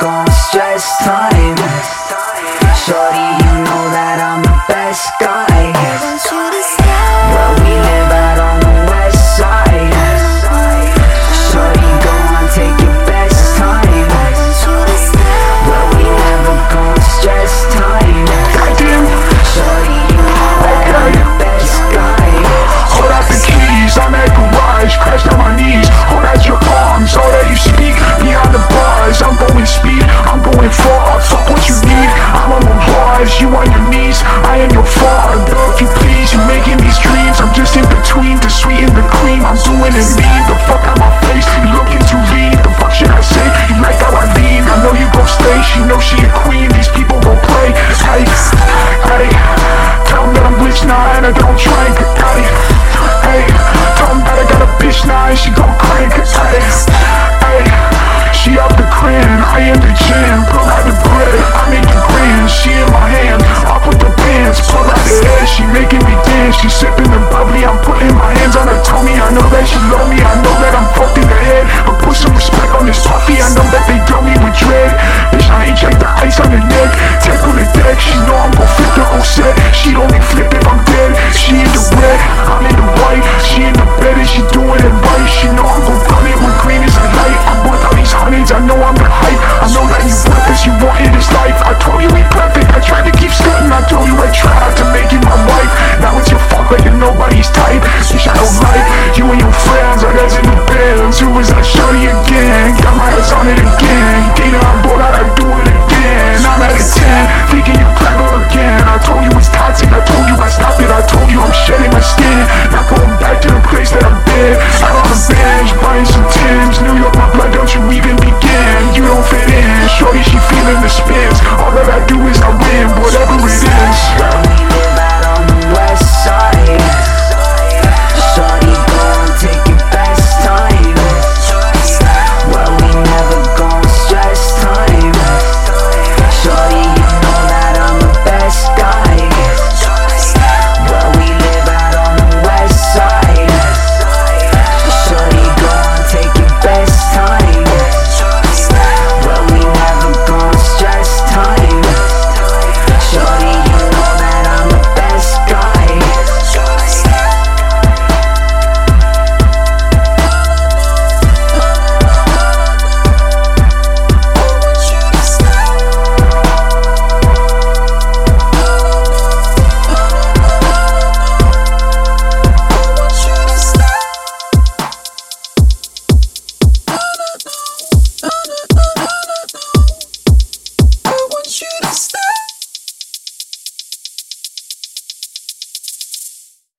gone stress time.